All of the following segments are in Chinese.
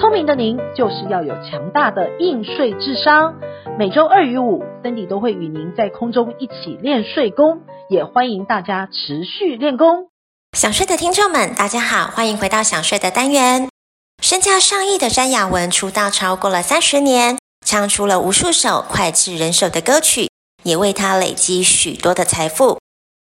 聪明的您，就是要有强大的应税智商。每周二与五，Cindy 都会与您在空中一起练税功，也欢迎大家持续练功。想睡的听众们，大家好，欢迎回到想睡的单元。身价上亿的詹雅雯出道超过了三十年，唱出了无数首脍炙人口的歌曲，也为她累积许多的财富。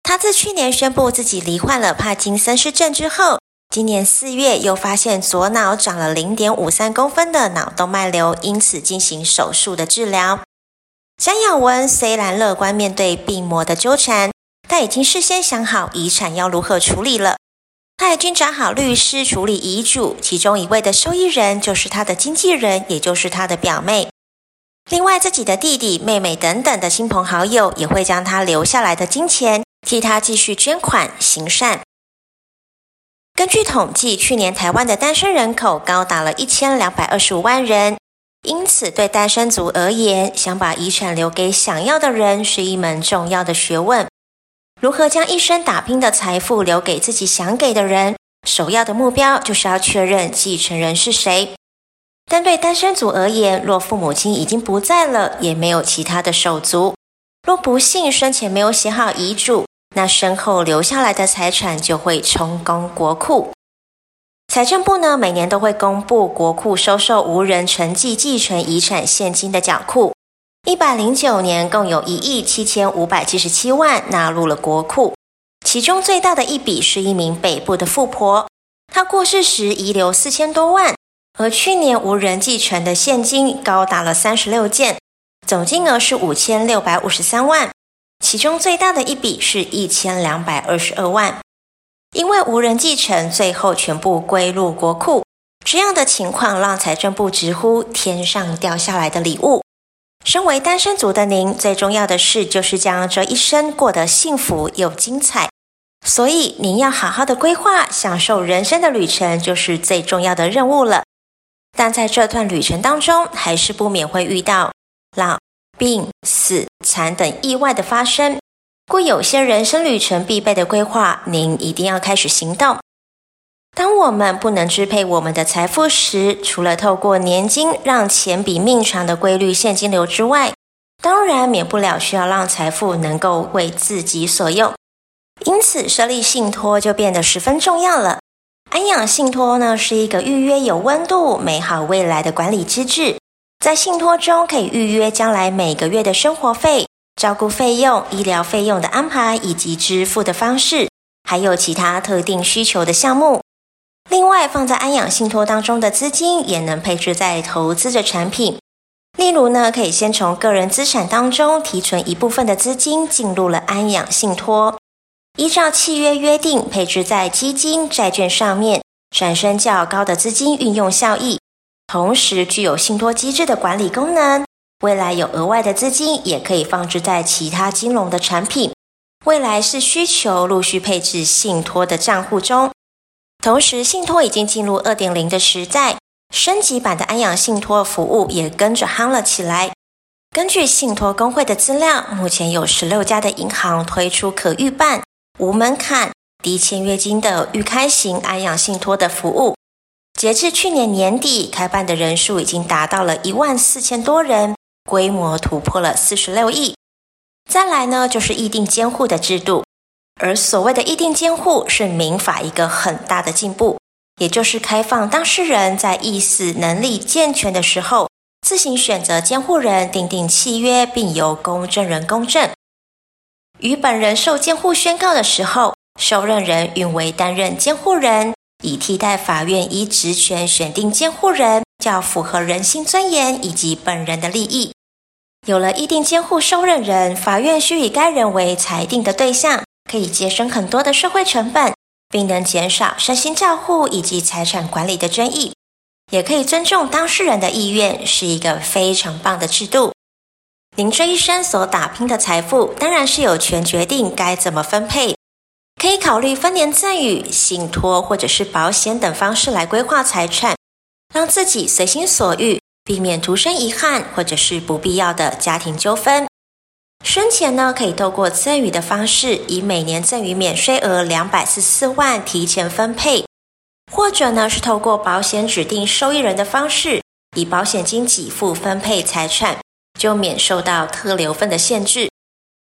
他自去年宣布自己罹患了帕金森氏症之后，今年四月又发现左脑长了零点五三公分的脑动脉瘤，因此进行手术的治疗。詹耀文虽然乐观面对病魔的纠缠，但已经事先想好遗产要如何处理了。他已经找好律师处理遗嘱，其中一位的受益人就是他的经纪人，也就是他的表妹。另外，自己的弟弟、妹妹等等的亲朋好友也会将他留下来的金钱。替他继续捐款行善。根据统计，去年台湾的单身人口高达了一千两百二十五万人，因此对单身族而言，想把遗产留给想要的人是一门重要的学问。如何将一生打拼的财富留给自己想给的人？首要的目标就是要确认继承人是谁。但对单身族而言，若父母亲已经不在了，也没有其他的手足，若不幸生前没有写好遗嘱。那身后留下来的财产就会充公国库。财政部呢，每年都会公布国库收受无人承继继承遗产现金的缴库。一百零九年共有一亿七千五百七十七万纳入了国库，其中最大的一笔是一名北部的富婆，她过世时遗留四千多万，而去年无人继承的现金高达了三十六件，总金额是五千六百五十三万。其中最大的一笔是一千两百二十二万，因为无人继承，最后全部归入国库。这样的情况让财政部直呼天上掉下来的礼物。身为单身族的您，最重要的事就是将这一生过得幸福又精彩。所以您要好好的规划，享受人生的旅程，就是最重要的任务了。但在这段旅程当中，还是不免会遇到老。病、死、残等意外的发生，故有些人生旅程必备的规划，您一定要开始行动。当我们不能支配我们的财富时，除了透过年金让钱比命长的规律现金流之外，当然免不了需要让财富能够为自己所用。因此，设立信托就变得十分重要了。安养信托呢，是一个预约有温度、美好未来的管理机制。在信托中可以预约将来每个月的生活费、照顾费用、医疗费用的安排以及支付的方式，还有其他特定需求的项目。另外，放在安养信托当中的资金也能配置在投资的产品，例如呢，可以先从个人资产当中提存一部分的资金进入了安养信托，依照契约约定配置在基金、债券上面，产生较高的资金运用效益。同时具有信托机制的管理功能，未来有额外的资金也可以放置在其他金融的产品。未来是需求陆续配置信托的账户中。同时，信托已经进入二点零的时代，升级版的安养信托服务也跟着夯了起来。根据信托公会的资料，目前有十六家的银行推出可预办、无门槛、低签约金的预开型安养信托的服务。截至去年年底，开办的人数已经达到了一万四千多人，规模突破了四十六亿。再来呢，就是意定监护的制度，而所谓的意定监护是民法一个很大的进步，也就是开放当事人在意思能力健全的时候，自行选择监护人，订定契约，并由公证人公证。于本人受监护宣告的时候，受任人允为担任监护人。以替代法院依职权选定监护人，较符合人性尊严以及本人的利益。有了意定监护受任人，法院需以该人为裁定的对象，可以节省很多的社会成本，并能减少身心照护以及财产管理的争议，也可以尊重当事人的意愿，是一个非常棒的制度。您这一生所打拼的财富，当然是有权决定该怎么分配。可以考虑分年赠与、信托或者是保险等方式来规划财产，让自己随心所欲，避免徒生遗憾或者是不必要的家庭纠纷。生前呢，可以透过赠与的方式，以每年赠与免税额两百四十四万提前分配，或者呢是透过保险指定受益人的方式，以保险金给付分配财产。就免受到特留份的限制，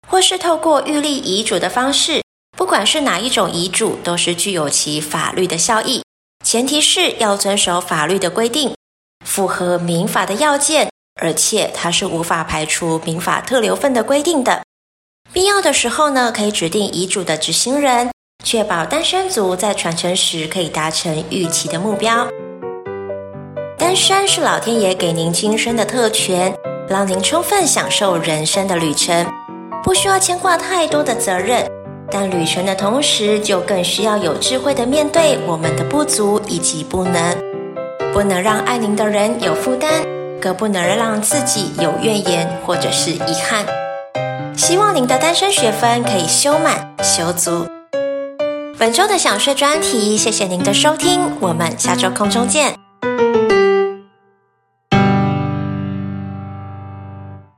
或是透过预立遗嘱的方式，不管是哪一种遗嘱，都是具有其法律的效益。前提是要遵守法律的规定，符合民法的要件，而且它是无法排除民法特留份的规定的。必要的时候呢，可以指定遗嘱的执行人，确保单身族在传承时可以达成预期的目标。单身是老天爷给您今生的特权。让您充分享受人生的旅程，不需要牵挂太多的责任，但旅程的同时，就更需要有智慧的面对我们的不足以及不能，不能让爱您的人有负担，更不能让自己有怨言或者是遗憾。希望您的单身学分可以修满修足。本周的想睡专题，谢谢您的收听，我们下周空中见。